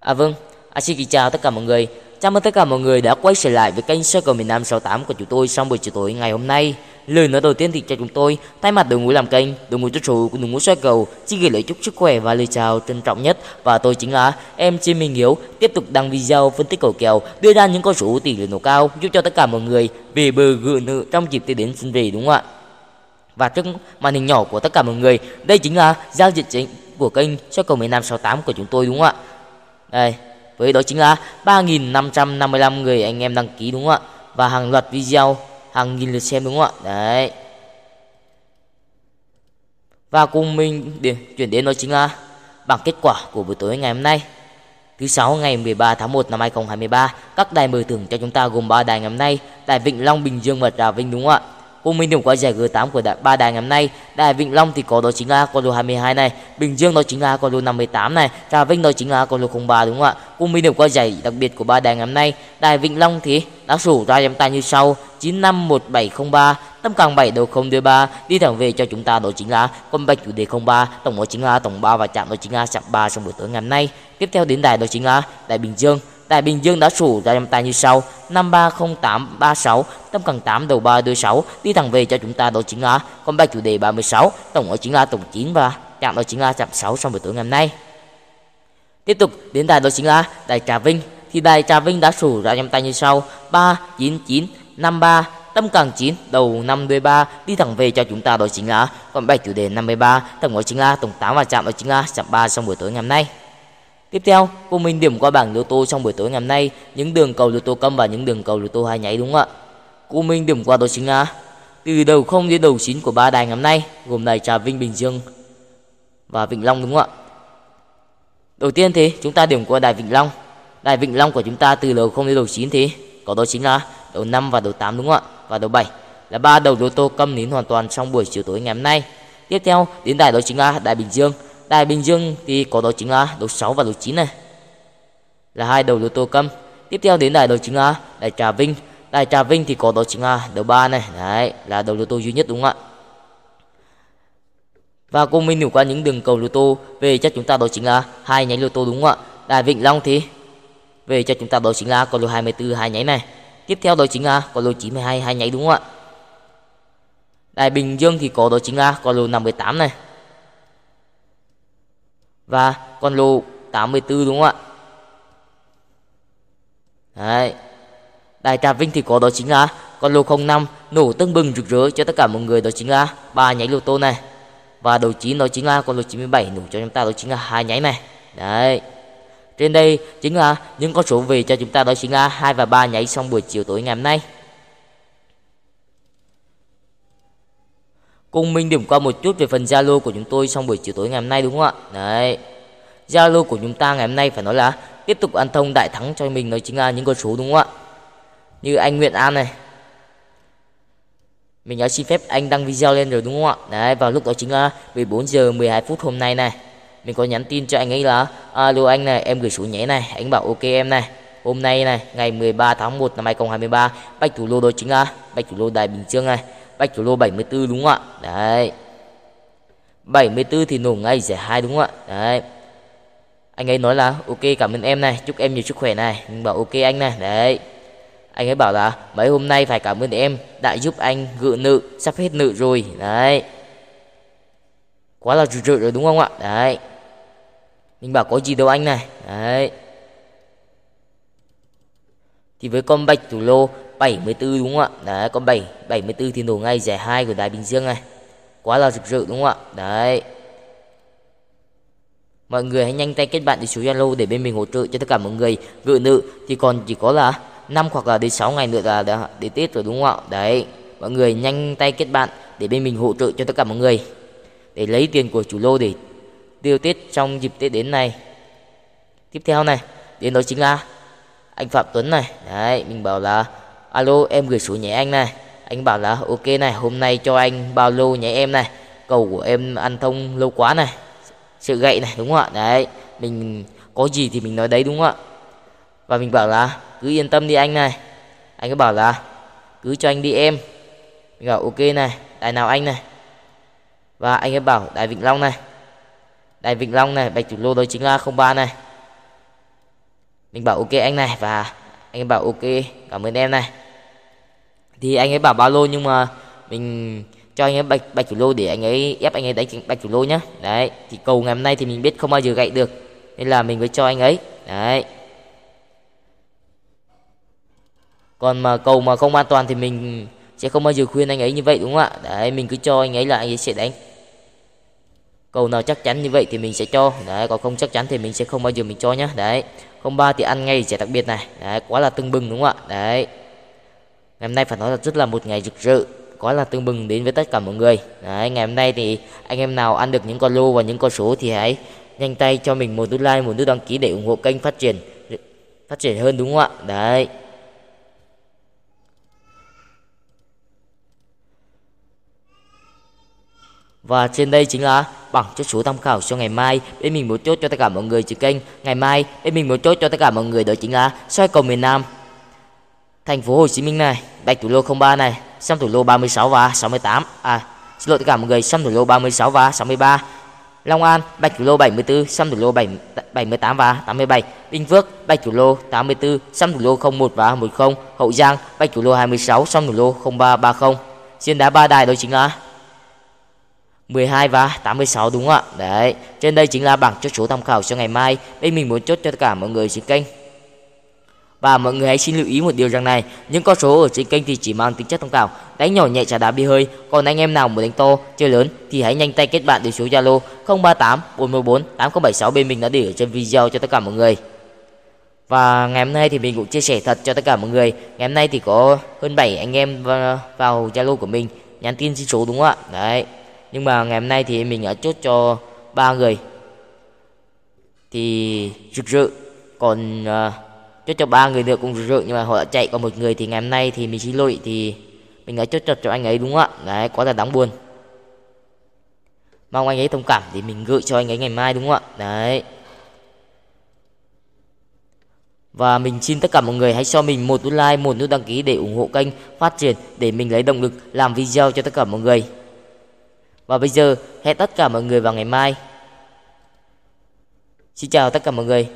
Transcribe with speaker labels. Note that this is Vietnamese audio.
Speaker 1: À vâng, à, xin kính chào tất cả mọi người. Chào mừng tất cả mọi người đã quay trở lại với kênh Circle cầu miền Nam 68 của chúng tôi trong buổi chiều tối ngày hôm nay. Lời nói đầu tiên thì cho chúng tôi thay mặt đội ngũ làm kênh, đội ngũ chủ của đội ngũ xoay cầu xin gửi lời chúc sức khỏe và lời chào trân trọng nhất và tôi chính là em Chi Minh Hiếu tiếp tục đăng video phân tích cầu kèo đưa ra những con số tỷ lệ nổ cao giúp cho tất cả mọi người về bờ gự nữ trong dịp Tết đến xuân về đúng không ạ? Và trước màn hình nhỏ của tất cả mọi người, đây chính là giao dịch chính của kênh xoay cầu miền Nam 68 của chúng tôi đúng không ạ? Đây, với đó chính là 3.555 người anh em đăng ký đúng không ạ? Và hàng loạt video, hàng nghìn lượt xem đúng không ạ? Đấy. Và cùng mình để chuyển đến đó chính là bảng kết quả của buổi tối ngày hôm nay. Thứ sáu ngày 13 tháng 1 năm 2023, các đài mở thưởng cho chúng ta gồm 3 đài ngày hôm nay, đài vịnh Long, Bình Dương và Trà Vinh đúng không ạ? Cùng minh điểm qua giải G8 của đại, ba đài ngày hôm nay. Đài Vịnh Long thì có đó chính là con lô 22 này, Bình Dương đó chính là con lô 58 này, Trà Vinh đó chính là con lô 03 đúng không ạ? Cùng minh điểm qua giải đặc biệt của ba đài ngày hôm nay. Đài Vịnh Long thì đã sổ ra chúng ta như sau: 951703, tâm càng 7 đầu 023, đi thẳng về cho chúng ta đó chính là con bạch chủ đề 03, tổng đó chính là tổng 3 và chạm đó chính là chạm 3 trong buổi tối ngày hôm nay. Tiếp theo đến đài đó chính là đài Bình Dương Tại Bình Dương đã sủ ra trong tay như sau. 530836 Tâm cần 8 đầu 3 đuôi 6 Đi thẳng về cho chúng ta đó chính là Con bài chủ đề 36 Tổng ở chính là tổng 9 và chạm đó chính là chạm 6 trong buổi tối ngày hôm nay. Tiếp tục, đến đài đó chính là đài Trà Vinh. Thì đài Trà Vinh đã sủ ra trong tay như sau. 39953 Tâm càng 9 đầu 53 Đi thẳng về cho chúng ta đó chính là Con bài chủ đề 53 Tổng đó chính là tổng 8 và chạm đó chính là chạm 3 trong buổi tối ngày hôm nay. Tiếp theo, cô mình điểm qua bảng lô tô trong buổi tối ngày hôm nay, những đường cầu lô tô câm và những đường cầu lô tô hai nháy đúng không ạ? cô mình điểm qua đó chính là từ đầu 0 đến đầu 9 của ba đài ngày hôm nay, gồm đài Trà Vinh, Bình Dương và Vĩnh Long đúng không ạ? Đầu tiên thì chúng ta điểm qua đài Vĩnh Long. Đài Vĩnh Long của chúng ta từ đầu 0 đến đầu 9 thì có đó chính là đầu 5 và đầu 8 đúng không ạ? Và đầu 7 là ba đầu lô tô câm nín hoàn toàn trong buổi chiều tối ngày hôm nay. Tiếp theo đến đài đó chính là đài Bình Dương Đài Bình Dương thì có đó chính là đầu 6 và đầu 9 này. Là hai đầu lô tô câm. Tiếp theo đến đài đầu chính là đài Trà Vinh. Đài Trà Vinh thì có đó chính là đầu 3 này. Đấy, là đầu lô tô duy nhất đúng không ạ? Và cùng mình hiểu qua những đường cầu lô tô, Về cho chúng ta đó chính là hai nhánh lô tô đúng không ạ? Đài Vịnh Long thì về cho chúng ta đó chính là con lô 24 hai nháy này. Tiếp theo đó chính là con lô 92 hai nháy đúng không ạ? Đài Bình Dương thì có đó chính là con lô 58 này và con lô 84 đúng không ạ? Đấy. Đài Trà Vinh thì có, đó chính là con lô 05 nổ tưng bừng rực rỡ cho tất cả mọi người, đó chính là ba nháy lô tô này. Và đầu 9 đó chính là con lô 97 nổ cho chúng ta, đó chính là hai nháy này. Đấy. Trên đây chính là những con số về cho chúng ta, đó chính là hai và ba nháy xong buổi chiều tối ngày hôm nay. Cùng mình điểm qua một chút về phần Zalo của chúng tôi trong buổi chiều tối ngày hôm nay đúng không ạ? Đấy. Zalo của chúng ta ngày hôm nay phải nói là tiếp tục ăn thông đại thắng cho mình nói chính là những con số đúng không ạ? Như anh Nguyễn An này. Mình đã xin phép anh đăng video lên rồi đúng không ạ? Đấy, vào lúc đó chính là 14 giờ 12 phút hôm nay này. Mình có nhắn tin cho anh ấy là à, Alo anh này, em gửi số nhé này. Anh bảo ok em này. Hôm nay này, ngày 13 tháng 1 năm 2023, bạch thủ lô đó chính là bạch thủ lô Đài Bình Dương này bạch thủ lô 74 đúng không ạ? Đấy. 74 thì nổ ngay giải hai đúng không ạ? Đấy. Anh ấy nói là, ok, cảm ơn em này, chúc em nhiều sức khỏe này. Mình bảo, ok anh này. Đấy. Anh ấy bảo là, mấy hôm nay phải cảm ơn em, đã giúp anh gự nợ sắp hết nợ rồi. Đấy. Quá là rụt rỡ rồi đúng không ạ? Đấy. Mình bảo, có gì đâu anh này. Đấy. Thì với con bạch thủ lô 74 đúng không ạ? Đấy con 7 74 thì nổ ngay giải hai của Đài Bình Dương này. Quá là rực rỡ đúng không ạ? Đấy. Mọi người hãy nhanh tay kết bạn để số Zalo để bên mình hỗ trợ cho tất cả mọi người. Gửi nữ thì còn chỉ có là 5 hoặc là đến 6 ngày nữa là đã đến Tết rồi đúng không ạ? Đấy. Mọi người nhanh tay kết bạn để bên mình hỗ trợ cho tất cả mọi người. Để lấy tiền của chủ lô để tiêu Tết trong dịp Tết đến này. Tiếp theo này, đến đó chính là anh Phạm Tuấn này. Đấy, mình bảo là alo, em gửi số nhé anh này. Anh bảo là, ok này, hôm nay cho anh bao lô nhé em này. Cầu của em ăn thông lâu quá này. Sự gậy này, đúng không ạ? Đấy, mình có gì thì mình nói đấy, đúng không ạ? Và mình bảo là, cứ yên tâm đi anh này. Anh ấy bảo là, cứ cho anh đi em. Mình bảo, ok này, đài nào anh này? Và anh ấy bảo, đài vĩnh long này. Đài vĩnh long này, bạch thủ lô đó chính là 03 này. Mình bảo, ok anh này. Và anh ấy bảo, ok, cảm ơn em này thì anh ấy bảo ba lô nhưng mà mình cho anh ấy bạch bạch chủ lô để anh ấy ép anh ấy đánh bạch chủ lô nhá. Đấy, thì cầu ngày hôm nay thì mình biết không bao giờ gậy được. Nên là mình mới cho anh ấy. Đấy. Còn mà cầu mà không an toàn thì mình sẽ không bao giờ khuyên anh ấy như vậy, đúng không ạ? Đấy, mình cứ cho anh ấy là anh ấy sẽ đánh. Cầu nào chắc chắn như vậy thì mình sẽ cho. Đấy, còn không chắc chắn thì mình sẽ không bao giờ mình cho nhá. Đấy, không ba thì ăn ngay trẻ đặc biệt này. Đấy, quá là tưng bừng, đúng không ạ? Đấy ngày hôm nay phải nói là rất là một ngày rực rỡ có là tương bừng đến với tất cả mọi người đấy, ngày hôm nay thì anh em nào ăn được những con lô và những con số thì hãy nhanh tay cho mình một nút like, một nút đăng ký để ủng hộ kênh phát triển phát triển hơn, đúng không ạ đấy Và trên đây chính là bảng chốt số tham khảo cho ngày mai. Bên mình muốn chốt cho tất cả mọi người trên kênh. Ngày mai, bên mình muốn chốt cho tất cả mọi người đó chính là soi cầu miền Nam. Thành phố Hồ Chí Minh này, bạch thủ lô 03 này, xăm thủ lô 36 và 68. À, xin lỗi tất cả mọi người, xăm thủ lô 36 và 63. Long An, bạch thủ lô 74, xăm thủ lô 7, 78 và 87. Bình Phước, bạch thủ lô 84, xăm thủ lô 01 và 10. Hậu Giang, bạch thủ lô 26, xăm thủ lô 0330. xuyên đá ba đài đó chính là 12 và 86 đúng không ạ? Đấy, trên đây chính là bảng chốt số tham khảo cho ngày mai. Đây mình muốn chốt cho tất cả mọi người trên kênh. Và mọi người hãy xin lưu ý một điều rằng này, những con số ở trên kênh thì chỉ mang tính chất tham khảo, đánh nhỏ nhẹ trả đá bi hơi. Còn anh em nào muốn đánh to, chơi lớn thì hãy nhanh tay kết bạn đến số Zalo 038 414 8076 bên mình đã để ở trên video cho tất cả mọi người. Và ngày hôm nay thì mình cũng chia sẻ thật cho tất cả mọi người. Ngày hôm nay thì có hơn 7 anh em vào Zalo của mình nhắn tin xin số đúng không ạ? Đấy, nhưng mà ngày hôm nay thì mình đã chốt cho ba người thì rực rỡ còn uh, chốt cho ba người nữa cũng rực rỡ nhưng mà họ đã chạy. Còn một người thì ngày hôm nay thì mình xin lỗi thì mình đã chốt chặt cho anh ấy đúng không ạ? Đấy quá là đáng buồn. Mong anh ấy thông cảm thì mình gửi cho anh ấy ngày mai đúng không ạ? Đấy. Và mình xin tất cả mọi người hãy cho mình một nút like, một nút đăng ký để ủng hộ kênh phát triển để mình lấy động lực làm video cho tất cả mọi người. Và bây giờ hẹn tất cả mọi người vào ngày mai. Xin chào tất cả mọi người.